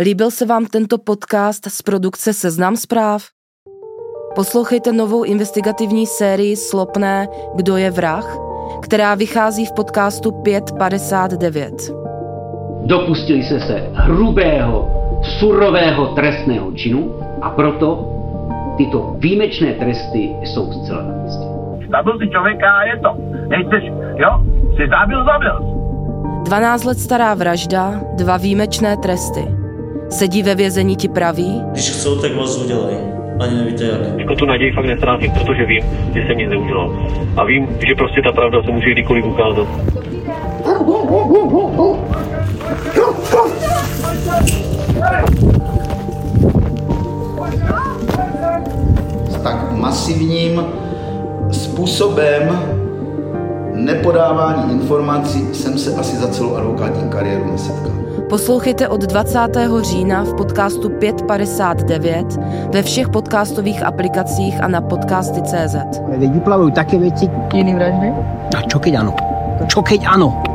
Líbil se vám tento podcast z produkce Seznam zpráv? Poslouchejte novou investigativní sérii Slopné Kdo je vrah, která vychází v podcastu 559. Dopustili se se hrubého, surového trestného činu a proto tyto výjimečné tresty jsou zcela na místě. Zabil si člověka a je to. Nejseš, jo, jsi zabil, zabil. 12 let stará vražda, dva výjimečné tresty. Sedí ve vězení ti praví? Když chcou, tak vás udělají. Ani nevíte jak. Jako tu naději fakt nestrácím, protože vím, že jsem nic neudělal. A vím, že prostě ta pravda se může kdykoliv ukázat. s tak masivním způsobem nepodávání informací jsem se asi za celou advokátní kariéru nesetkal. Poslouchejte od 20. října v podcastu 559 ve všech podcastových aplikacích a na podcasty.cz. Vyplavují také věci. Jiný vraždy? A čo keď áno? Čo keď áno?